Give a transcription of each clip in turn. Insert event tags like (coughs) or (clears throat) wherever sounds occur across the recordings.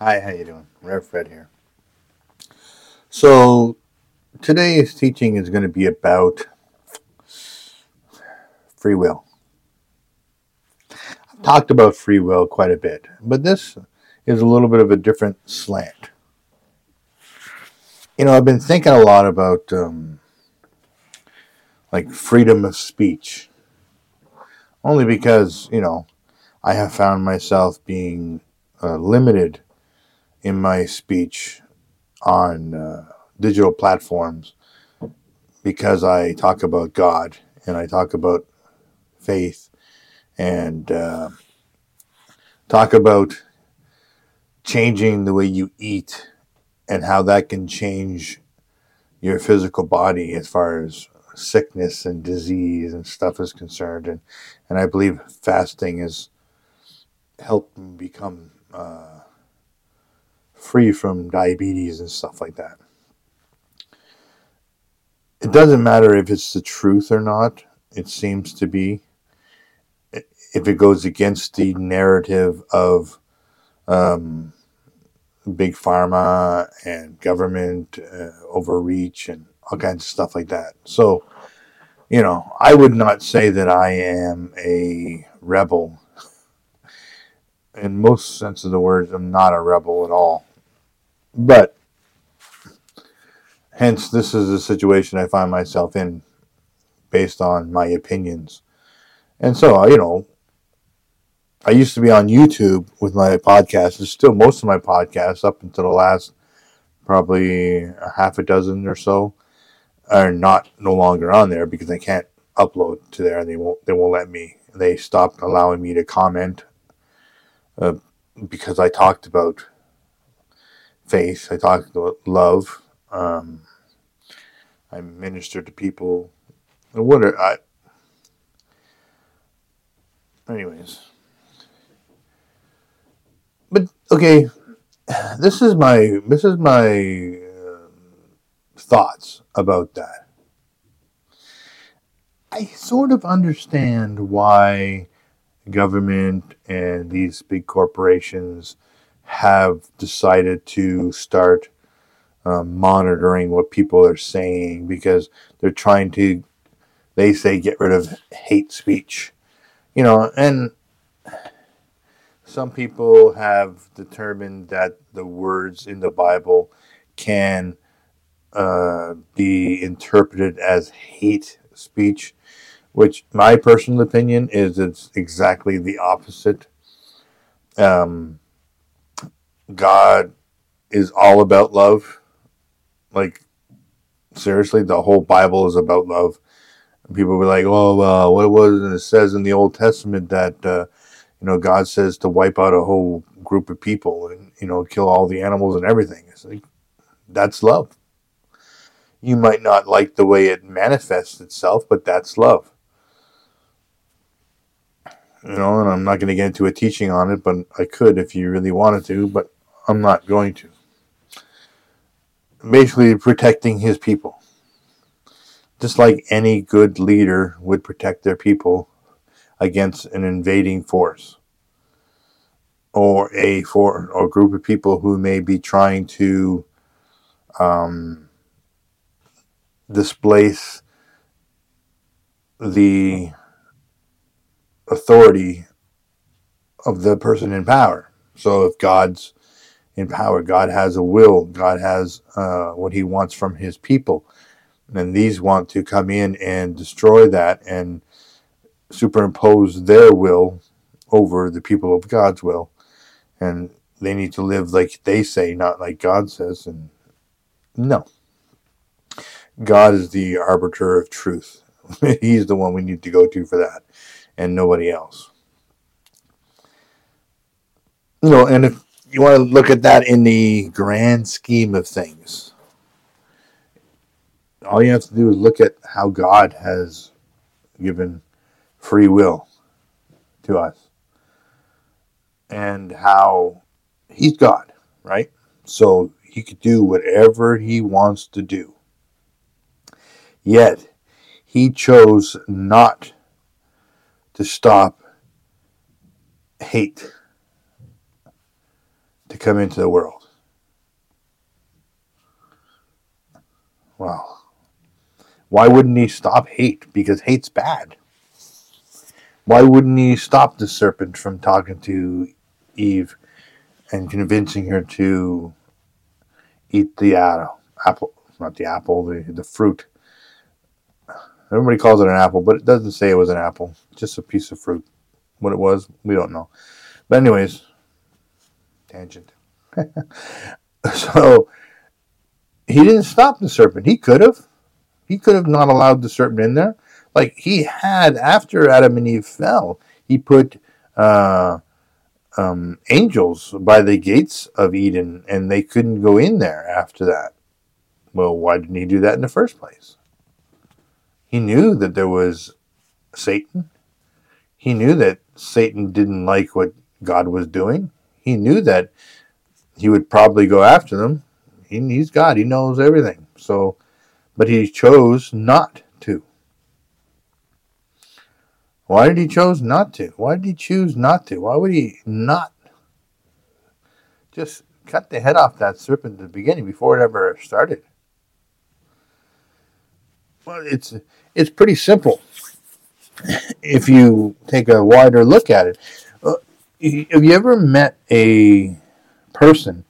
Hi, how you doing? Rev Fred here. So today's teaching is going to be about free will. I've talked about free will quite a bit, but this is a little bit of a different slant. You know, I've been thinking a lot about um, like freedom of speech, only because you know I have found myself being uh, limited in my speech on uh, digital platforms because I talk about God and I talk about faith and uh, talk about changing the way you eat and how that can change your physical body as far as sickness and disease and stuff is concerned. And and I believe fasting has helped me become uh, free from diabetes and stuff like that. It doesn't matter if it's the truth or not, it seems to be. If it goes against the narrative of um, big pharma and government uh, overreach and all kinds of stuff like that. So, you know, I would not say that I am a rebel. In most sense of the word, I'm not a rebel at all. But hence, this is the situation I find myself in based on my opinions. And so, you know, I used to be on YouTube with my podcast. It's still most of my podcasts up until the last probably a half a dozen or so are not no longer on there because I can't upload to there and they won't they won't let me. They stopped allowing me to comment uh, because I talked about faith. I talked about love. Um, I minister to people. What are I? Anyways, but okay, this is my this is my uh, thoughts about that. I sort of understand why government and these big corporations have decided to start um, monitoring what people are saying because they're trying to, they say, get rid of hate speech. You know, and some people have determined that the words in the Bible can uh, be interpreted as hate speech, which my personal opinion is it's exactly the opposite. Um, God is all about love. Like, seriously, the whole Bible is about love. And people were like, oh, uh, what was it? It says in the Old Testament that, uh, you know, God says to wipe out a whole group of people and, you know, kill all the animals and everything. It's like, that's love. You might not like the way it manifests itself, but that's love. You know, and I'm not going to get into a teaching on it, but I could if you really wanted to, but I'm not going to. Basically, protecting his people. Just like any good leader would protect their people against an invading force or a for or group of people who may be trying to um, displace the authority of the person in power. So if God's in power. God has a will. God has uh, what He wants from His people, and these want to come in and destroy that and superimpose their will over the people of God's will, and they need to live like they say, not like God says. And no, God is the arbiter of truth. (laughs) He's the one we need to go to for that, and nobody else. You know, and if you want to look at that in the grand scheme of things. All you have to do is look at how God has given free will to us and how He's God, right? So He could do whatever He wants to do. Yet, He chose not to stop hate to come into the world. Well, why wouldn't he stop hate? Because hate's bad. Why wouldn't he stop the serpent from talking to Eve and convincing her to eat the apple, not the apple, the, the fruit? Everybody calls it an apple, but it doesn't say it was an apple, just a piece of fruit. What it was, we don't know. But, anyways, tangent. (laughs) so, he didn't stop the serpent. He could have. He could have not allowed the serpent in there. Like he had after Adam and Eve fell, he put uh, um, angels by the gates of Eden, and they couldn't go in there after that. Well, why didn't he do that in the first place? He knew that there was Satan. He knew that Satan didn't like what God was doing. He knew that he would probably go after them. He, he's God. He knows everything. So, but he chose not to. Why did he choose not to? Why did he choose not to? Why would he not just cut the head off that serpent at the beginning before it ever started? Well, it's it's pretty simple if you take a wider look at it. Have you ever met a person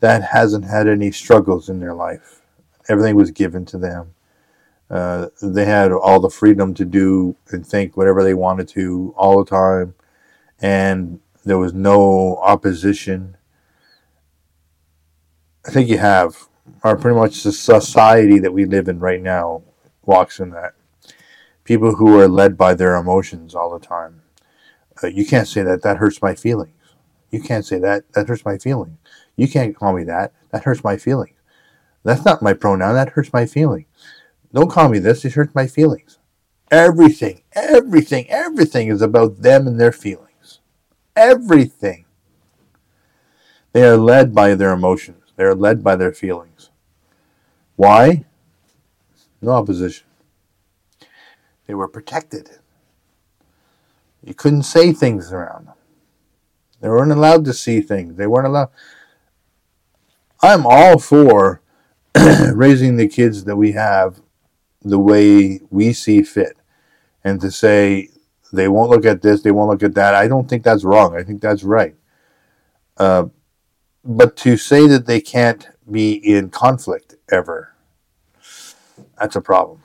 that hasn't had any struggles in their life? Everything was given to them uh, they had all the freedom to do and think whatever they wanted to all the time, and there was no opposition. I think you have, or pretty much the society that we live in right now walks in that. People who are led by their emotions all the time. Uh, you can't say that. That hurts my feelings. You can't say that. That hurts my feelings. You can't call me that. That hurts my feelings. That's not my pronoun. That hurts my feelings. Don't call me this. It hurts my feelings. Everything, everything, everything is about them and their feelings. Everything. They are led by their emotions. They are led by their feelings. Why? No opposition. They were protected. You couldn't say things around them. They weren't allowed to see things. They weren't allowed. I'm all for (clears throat) raising the kids that we have the way we see fit. And to say they won't look at this, they won't look at that, I don't think that's wrong. I think that's right. Uh, but to say that they can't be in conflict ever, that's a problem.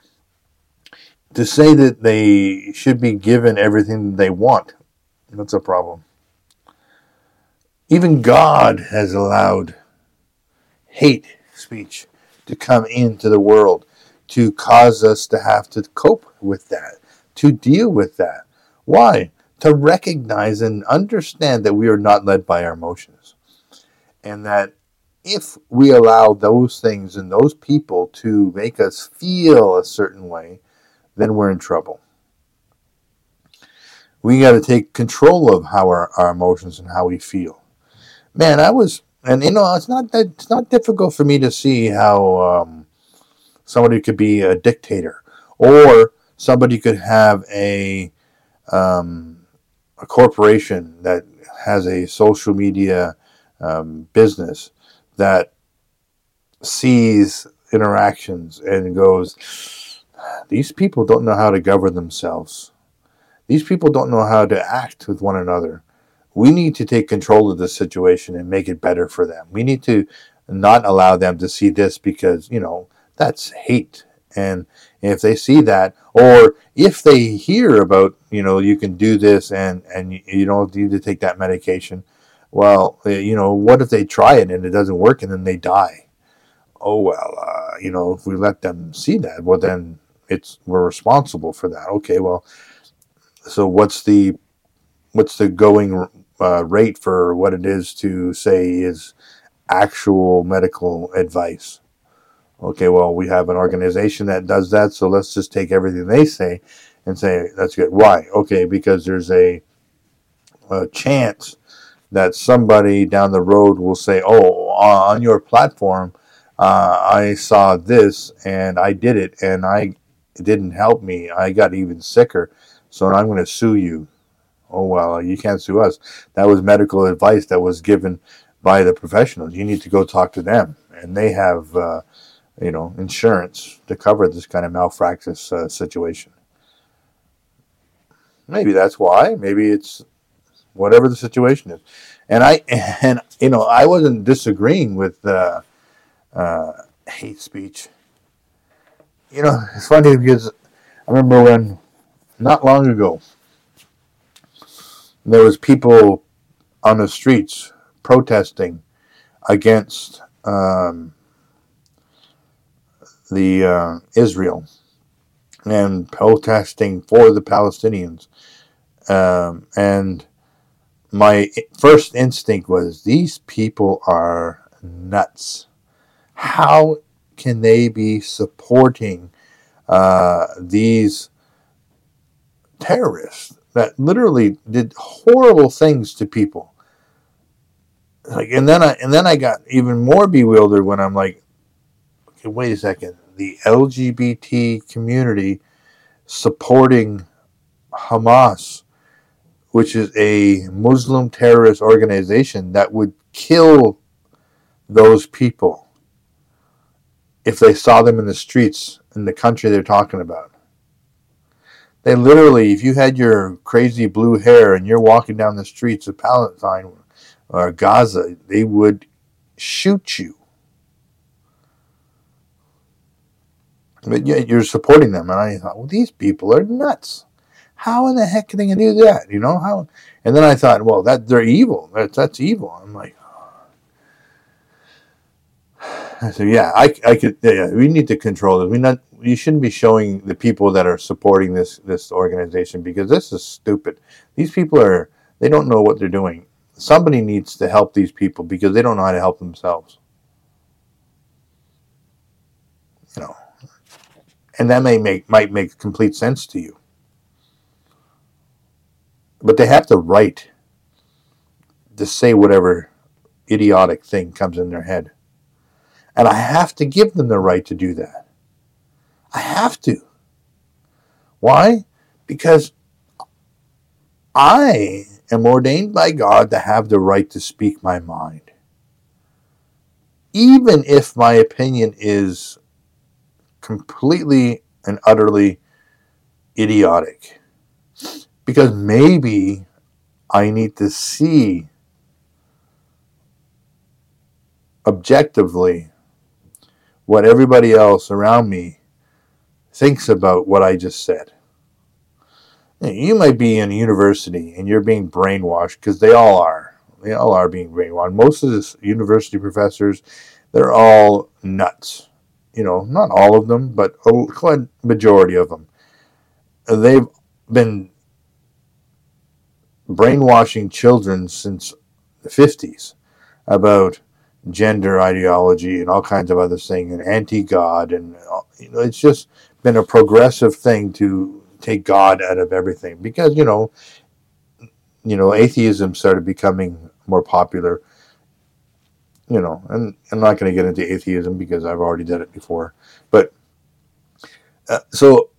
To say that they should be given everything they want, that's a problem. Even God has allowed hate speech to come into the world to cause us to have to cope with that, to deal with that. Why? To recognize and understand that we are not led by our emotions. And that if we allow those things and those people to make us feel a certain way, then we're in trouble. We got to take control of how our, our emotions and how we feel. Man, I was, and you know, it's not that it's not difficult for me to see how um, somebody could be a dictator, or somebody could have a um, a corporation that has a social media um, business that sees interactions and goes, these people don't know how to govern themselves. These people don't know how to act with one another. We need to take control of this situation and make it better for them. We need to not allow them to see this because, you know, that's hate. And if they see that, or if they hear about, you know, you can do this and, and you don't need to take that medication, well, eh, you know, what if they try it and it doesn't work and then they die? Oh, well, uh, you know, if we let them see that, well, then it's, we're responsible for that. Okay, well, so what's the, what's the going uh, rate for what it is to say is actual medical advice? okay, well, we have an organization that does that, so let's just take everything they say and say that's good. Why? Okay, because there's a, a chance that somebody down the road will say, oh, on your platform, uh, I saw this and I did it and I it didn't help me. I got even sicker, so I'm going to sue you. Oh well, you can't sue us. That was medical advice that was given by the professionals. You need to go talk to them, and they have, uh, you know, insurance to cover this kind of malpractice uh, situation. Maybe that's why. Maybe it's whatever the situation is. And I (laughs) and you know I wasn't disagreeing with uh, uh, hate speech. You know, it's funny because I remember when not long ago there was people on the streets protesting against um, the uh, Israel and protesting for the Palestinians. Um, and my first instinct was these people are nuts. How can they be supporting uh, these terrorists that literally did horrible things to people? Like, and then I and then I got even more bewildered when I'm like, okay, wait a second, the LGBT community supporting Hamas, which is a Muslim terrorist organization that would kill those people if they saw them in the streets in the country they're talking about. They literally, if you had your crazy blue hair and you're walking down the streets of Palestine or Gaza, they would shoot you. But yet you're supporting them. And I thought, well, these people are nuts. How in the heck can they do that? You know how? And then I thought, well, that they're evil. That's that's evil. I'm like, (laughs) I said, yeah, I, I could. Yeah, we need to control this. We not. You shouldn't be showing the people that are supporting this this organization because this is stupid. These people are. They don't know what they're doing. Somebody needs to help these people because they don't know how to help themselves. You know, and that may make might make complete sense to you. But they have the right to say whatever idiotic thing comes in their head. And I have to give them the right to do that. I have to. Why? Because I am ordained by God to have the right to speak my mind. Even if my opinion is completely and utterly idiotic. Because maybe I need to see objectively what everybody else around me thinks about what I just said. You might be in university and you're being brainwashed because they all are. They all are being brainwashed. Most of the university professors, they're all nuts. You know, not all of them, but a majority of them. They've been brainwashing children since the 50s about gender ideology and all kinds of other things and anti-god and you know it's just been a progressive thing to take god out of everything because you know you know atheism started becoming more popular you know and i'm not going to get into atheism because i've already done it before but uh, so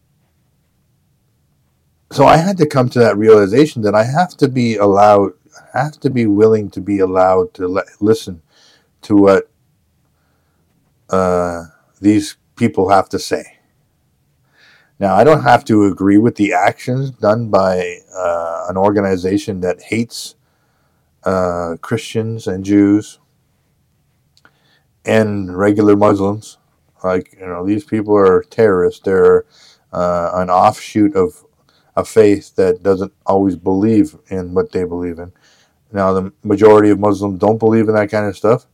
so I had to come to that realization that I have to be allowed, have to be willing to be allowed to le- listen to what uh, these people have to say. Now, I don't have to agree with the actions done by uh, an organization that hates uh, Christians and Jews and regular Muslims. Like, you know, these people are terrorists. They're uh, an offshoot of a faith that doesn't always believe in what they believe in. Now, the majority of Muslims don't believe in that kind of stuff.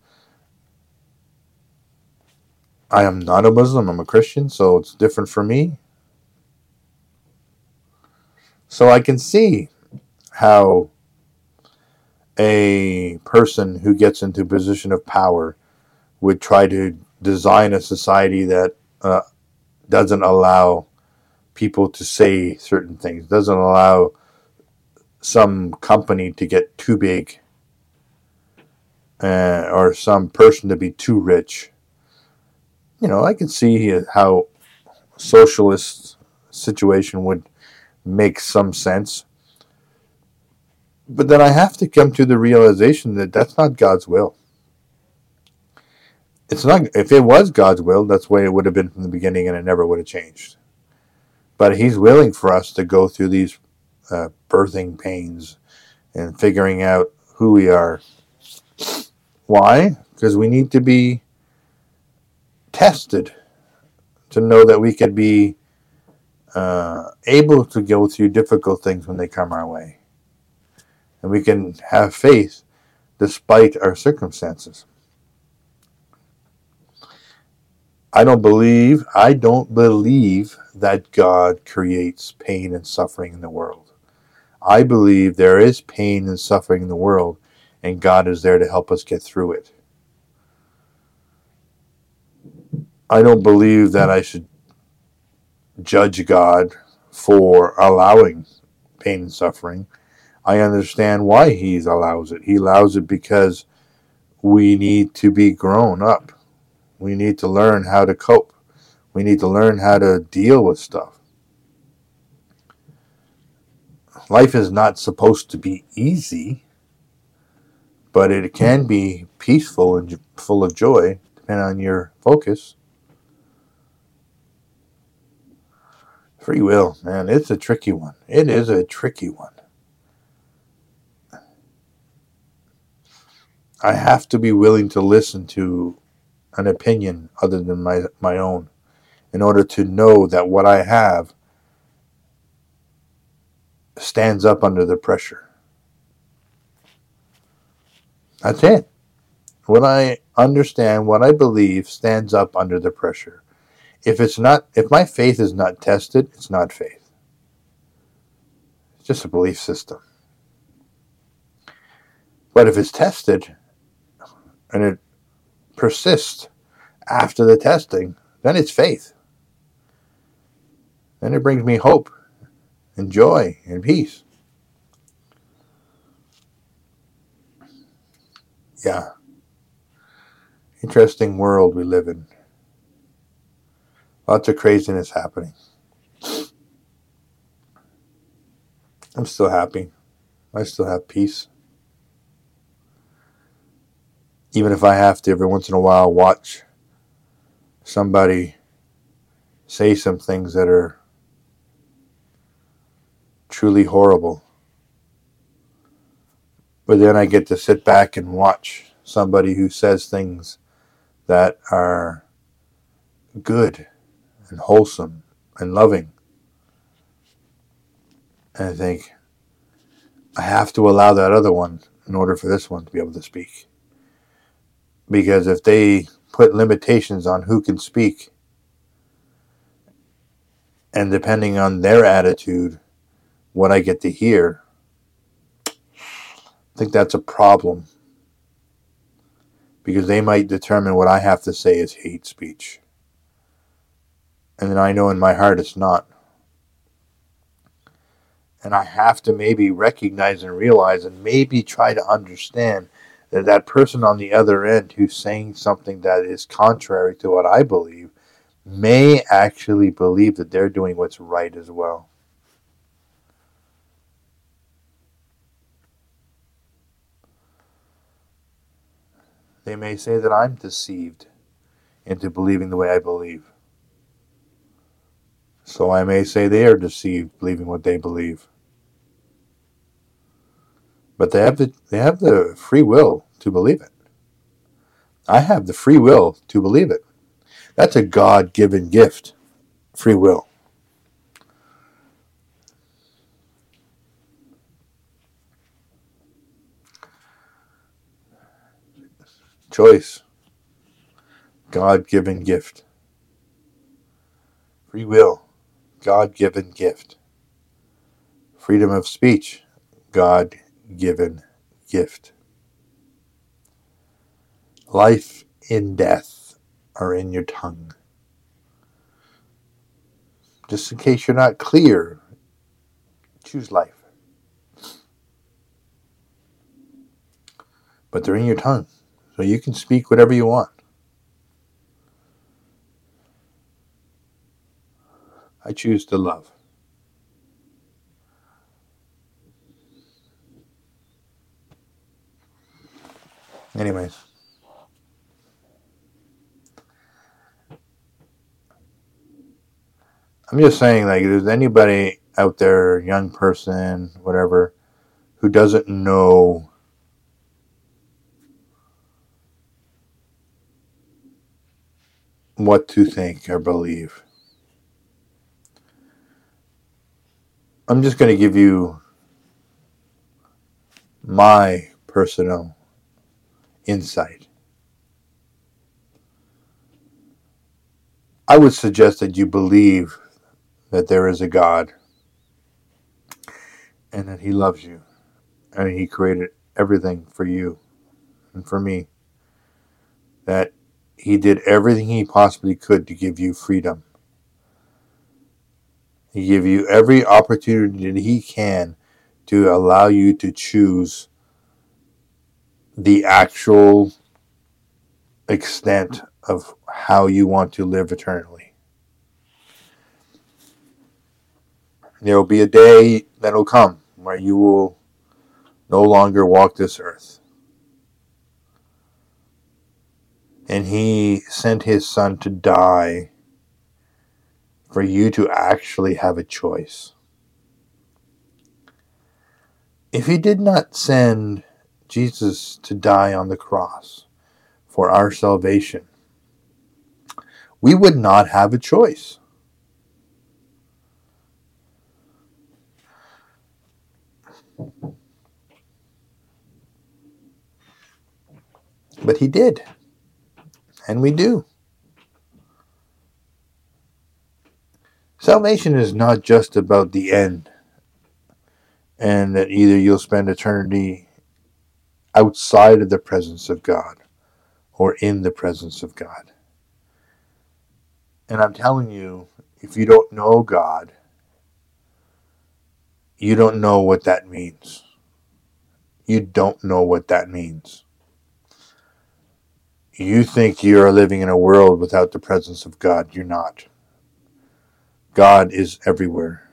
I am not a Muslim, I'm a Christian, so it's different for me. So I can see how a person who gets into a position of power would try to design a society that uh, doesn't allow people to say certain things, doesn't allow some company to get too big uh, or some person to be too rich. You know, I can see how socialist situation would make some sense. But then I have to come to the realization that that's not God's will. It's not, if it was God's will, that's the way it would have been from the beginning and it never would have changed. But He's willing for us to go through these uh, birthing pains and figuring out who we are. Why? Because we need to be tested to know that we could be uh, able to go through difficult things when they come our way. And we can have faith despite our circumstances. I don't believe, I don't believe that God creates pain and suffering in the world. I believe there is pain and suffering in the world, and God is there to help us get through it. I don't believe that I should judge God for allowing pain and suffering. I understand why He allows it. He allows it because we need to be grown up. We need to learn how to cope. We need to learn how to deal with stuff. Life is not supposed to be easy, but it can be peaceful and full of joy, depending on your focus. Free will, man, it's a tricky one. It is a tricky one. I have to be willing to listen to an opinion other than my, my own in order to know that what I have stands up under the pressure. That's it. What I understand, what I believe stands up under the pressure. If it's not, if my faith is not tested, it's not faith. It's just a belief system. But if it's tested and it persists after the testing, then it's faith. Then it brings me hope and joy and peace. Yeah. Interesting world we live in. Lots of craziness happening. I'm still happy. I still have peace. Even if I have to every once in a while watch somebody say some things that are truly horrible. But then I get to sit back and watch somebody who says things that are good and wholesome and loving. And I think, I have to allow that other one in order for this one to be able to speak. Because if they put limitations on who can speak, and depending on their attitude, what I get to hear, I think that's a problem. Because they might determine what I have to say is hate speech and then I know in my heart it's not. And I have to maybe recognize and realize and maybe try to understand that that person on the other end who's saying something that is contrary to what I believe may actually believe that they're doing what's right as well. They may say that I'm deceived into believing the way I believe. So I may say they are deceived, believing what they believe. But they have the they have the free will to believe it. I have the free will to believe it. That's a God given gift. Free will. Choice. God given gift. Free will. God given gift. Freedom of speech, God given gift. Life and death are in your tongue. Just in case you're not clear, choose life. But they're in your tongue, so you can speak whatever you want. I choose to love. Anyways. I'm just saying, like, if there's anybody out there, young person, whatever, who doesn't know what to think or believe, I'm just going to give you my personal insight. I would suggest that you believe that there is a God and that He loves you and He created everything for you and for me. That He did everything He possibly could to give you freedom he give you every opportunity that he can to allow you to choose the actual extent of how you want to live eternally. There will be a day that will come where you will no longer walk this earth. And he sent his son to die for you to actually have a choice. If He did not send Jesus to die on the cross for our salvation, we would not have a choice. But he did. And we do. Salvation is not just about the end and that either you'll spend eternity outside of the presence of God or in the presence of God. And I'm telling you, if you don't know God, you don't know what that means. You don't know what that means. You think you are living in a world without the presence of God. You're not. God is everywhere.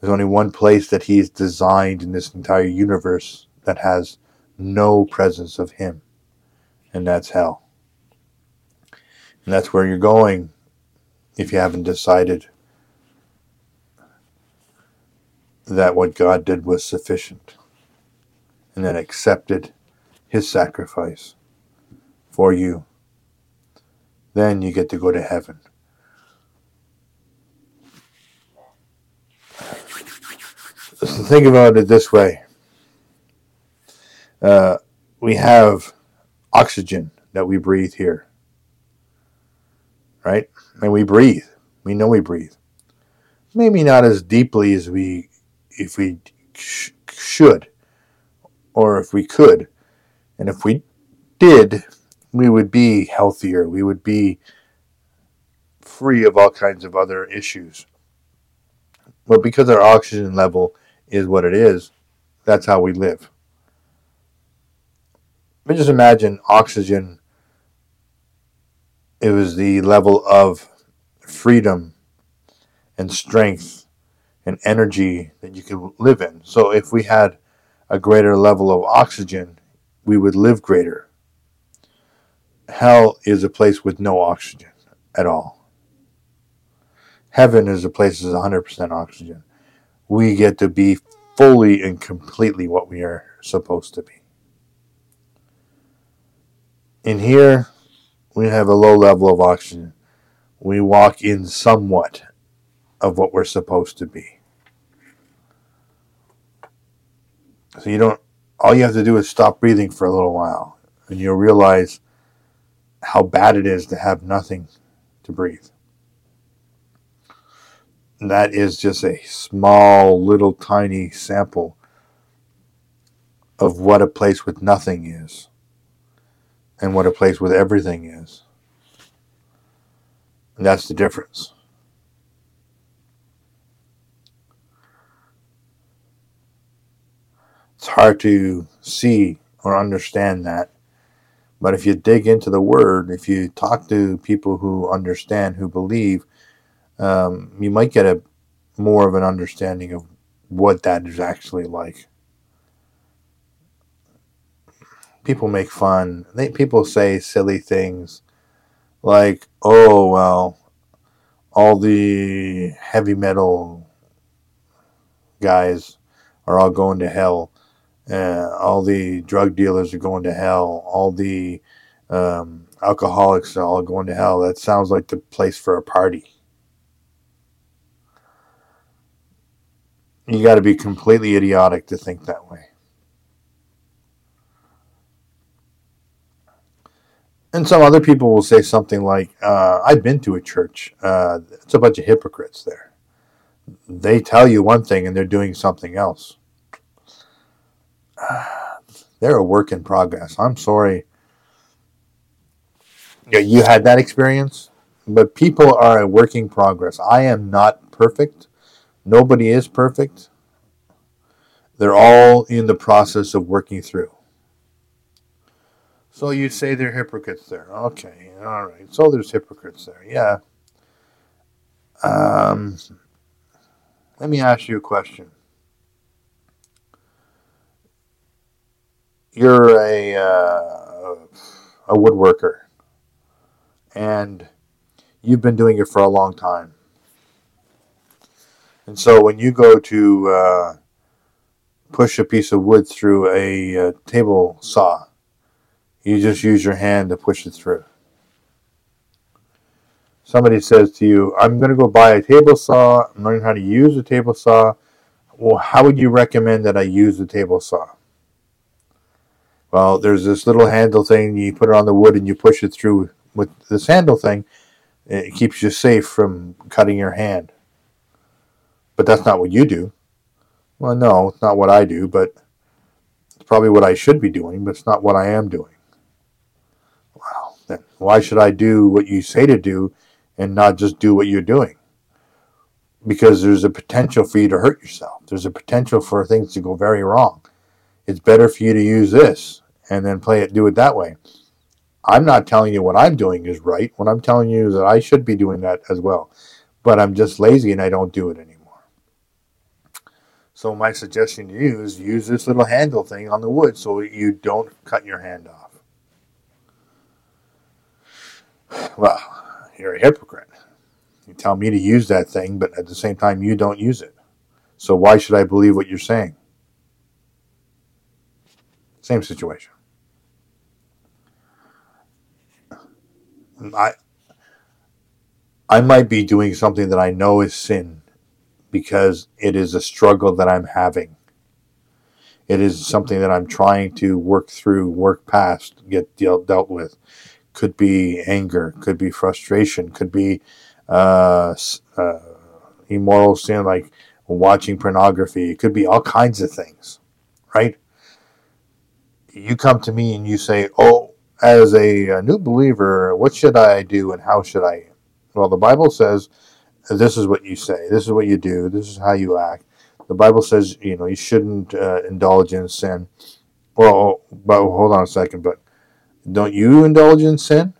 There's only one place that He's designed in this entire universe that has no presence of Him, and that's hell. And that's where you're going if you haven't decided that what God did was sufficient and then accepted His sacrifice for you. Then you get to go to heaven. Think about it this way uh, we have oxygen that we breathe here, right? And we breathe. We know we breathe. Maybe not as deeply as we, if we sh- should, or if we could. And if we did, we would be healthier. We would be free of all kinds of other issues. But because our oxygen level is what it is, that's how we live. But just imagine oxygen. It was the level of freedom and strength and energy that you could live in. So if we had a greater level of oxygen, we would live greater. Hell is a place with no oxygen at all. Heaven is a place that's 100% oxygen we get to be fully and completely what we are supposed to be. In here, we have a low level of oxygen. We walk in somewhat of what we're supposed to be. So you don't, all you have to do is stop breathing for a little while, and you'll realize how bad it is to have nothing to breathe that is just a small, little, tiny sample of what a place with nothing is and what a place with everything is. And that's the difference. It's hard to see or understand that. But if you dig into the word, if you talk to people who understand, who believe, um, you might get a more of an understanding of what that is actually like. people make fun. They people say silly things like, "Oh well, all the heavy metal guys are all going to hell. Uh, all the drug dealers are going to hell. All the um, alcoholics are all going to hell. That sounds like the place for a party." You got to be completely idiotic to think that way. And some other people will say something like, uh, I've been to a church. Uh, it's a bunch of hypocrites there. They tell you one thing and they're doing something else. (sighs) they're a work in progress. I'm sorry. Yeah, you had that experience, but people are a working progress. I am not perfect. Nobody is perfect. They're all in the process of working through. So you say they're hypocrites there. Okay, all right. So there's hypocrites there. Yeah. Um, let me ask you a question. You're a uh, a woodworker, and you've been doing it for a long time. And so when you go to uh, push a piece of wood through a uh, table saw, you just use your hand to push it through. Somebody says to you, I'm going to go buy a table saw, I'm learning how to use a table saw. Well, how would you recommend that I use the table saw? Well, there's this little handle thing, you put it on the wood and you push it through with this handle thing. It keeps you safe from cutting your hand. But that's not what you do. Well, no, it's not what I do, but it's probably what I should be doing, but it's not what I am doing. Well, Then why should I do what you say to do and not just do what you're doing? Because there's a potential for you to hurt yourself. There's a potential for things to go very wrong. It's better for you to use this and then play it, do it that way. I'm not telling you what I'm doing is right. What I'm telling you is that I should be doing that as well. But I'm just lazy and I don't do it anymore. So my suggestion to you is use this little handle thing on the wood so you don't cut your hand off. Well, you're a hypocrite. You tell me to use that thing, but at the same time, you don't use it. So why should I believe what you're saying? Same situation. I I might be doing something that I know is sin because it is a struggle that I'm having. It is something that I'm trying to work through, work past, get dealt, dealt with could be anger, could be frustration, could be uh, uh, immoral sin like watching pornography. It could be all kinds of things, right? You come to me and you say, "Oh, as a, a new believer, what should I do and how should I?" Well, the Bible says this is what you say, this is what you do, this is how you act. The Bible says, you know, you shouldn't uh, indulge in sin. Well, but hold on a second, but don't you indulge in sin?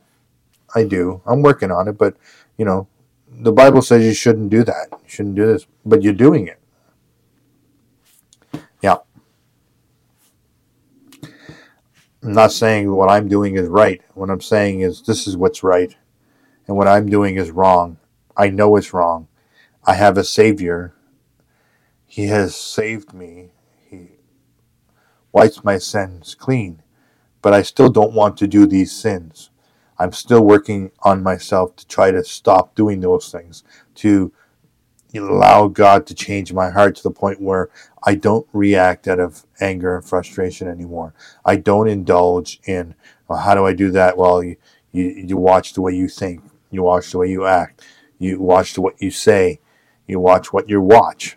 I do. I'm working on it, but you know, the Bible says you shouldn't do that. You shouldn't do this, but you're doing it. Yeah. I'm not saying what I'm doing is right. What I'm saying is this is what's right, and what I'm doing is wrong. I know it's wrong. I have a Savior. He has saved me. He wipes my sins clean but I still don't want to do these sins. I'm still working on myself to try to stop doing those things, to allow God to change my heart to the point where I don't react out of anger and frustration anymore. I don't indulge in, well, how do I do that? Well, you, you, you watch the way you think, you watch the way you act, you watch what you say, you watch what you watch.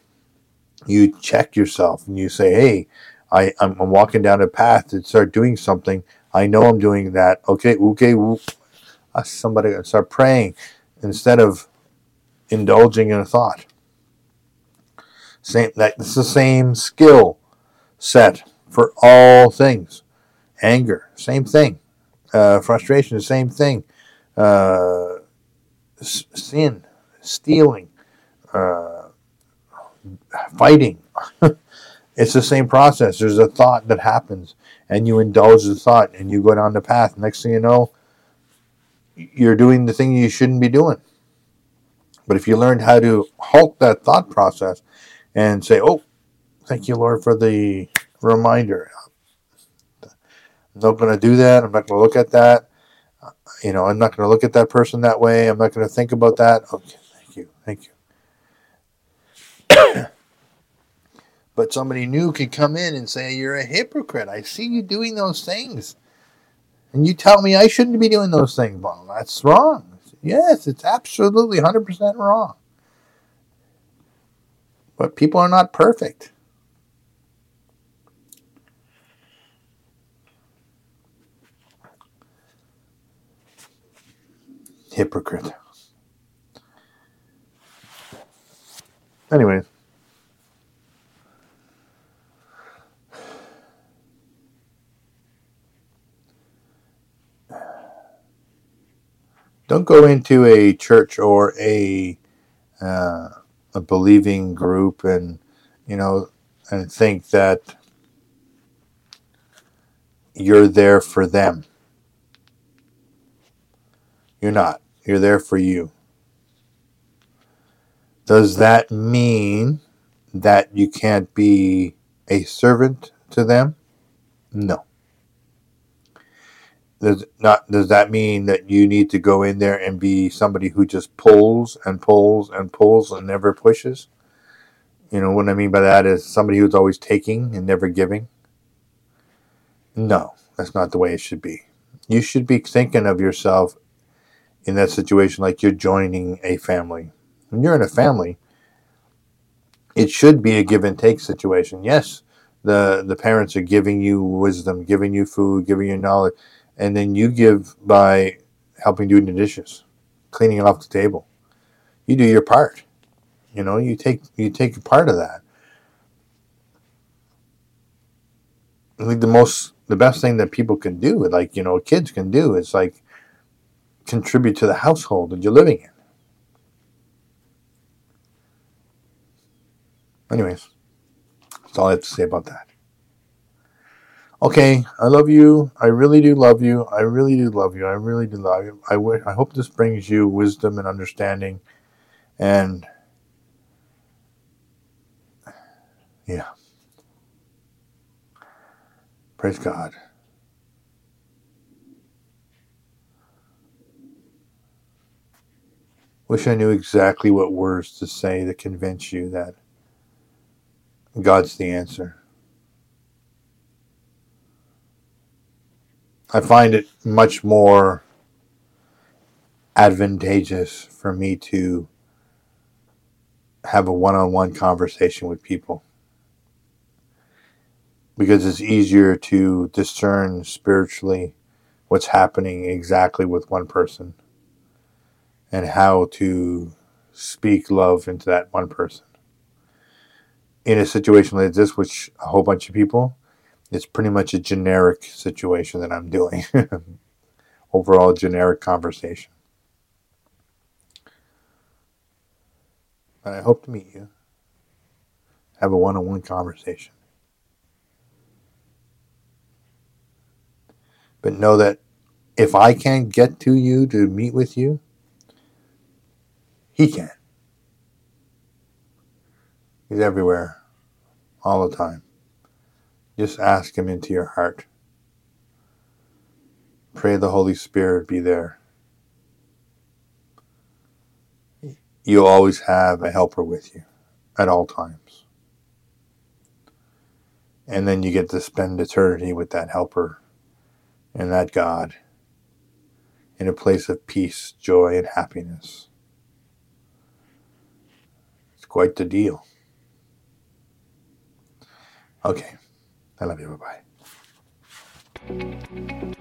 You check yourself and you say, hey, I, I'm, I'm walking down a path to start doing something. I know I'm doing that. Okay, okay, uh, somebody start praying instead of indulging in a thought. Same that it's the same skill set for all things. Anger, same thing. Uh, frustration, same thing. Uh, sin, stealing, uh, fighting. (laughs) It's the same process. There's a thought that happens, and you indulge the thought, and you go down the path. Next thing you know, you're doing the thing you shouldn't be doing. But if you learned how to halt that thought process and say, Oh, thank you, Lord, for the reminder. I'm not going to do that. I'm not going to look at that. You know, I'm not going to look at that person that way. I'm not going to think about that. Okay, thank you. Thank you. (coughs) but somebody new could come in and say, You're a hypocrite. I see you doing those things. And you tell me I shouldn't be doing those things. Well, that's wrong. Yes, it's absolutely 100% wrong. But people are not perfect. Hypocrite. Anyway. Don't go into a church or a uh, a believing group and you know and think that you're there for them. You're not. You're there for you. Does that mean that you can't be a servant to them? No does not does that mean that you need to go in there and be somebody who just pulls and pulls and pulls and never pushes you know what i mean by that is somebody who's always taking and never giving no that's not the way it should be you should be thinking of yourself in that situation like you're joining a family when you're in a family it should be a give and take situation yes the the parents are giving you wisdom giving you food giving you knowledge and then you give by helping doing the dishes, cleaning off the table. You do your part. You know, you take you take part of that. I think the most the best thing that people can do, like you know, kids can do, is like contribute to the household that you're living in. Anyways, that's all I have to say about that okay, I love you. I really do love you. I really do love you. I really do love you. I, w- I hope this brings you wisdom and understanding. And yeah. Praise God. Wish I knew exactly what words to say to convince you that God's the answer. I find it much more advantageous for me to have a one on one conversation with people because it's easier to discern spiritually what's happening exactly with one person and how to speak love into that one person. In a situation like this, which a whole bunch of people, it's pretty much a generic situation that I'm doing. (laughs) Overall, generic conversation. I hope to meet you, have a one on one conversation. But know that if I can't get to you to meet with you, he can. He's everywhere, all the time. Just ask Him into your heart. Pray the Holy Spirit be there. You'll always have a helper with you at all times. And then you get to spend eternity with that helper and that God in a place of peace, joy, and happiness. Quite the deal. Okay. I love you. Bye bye.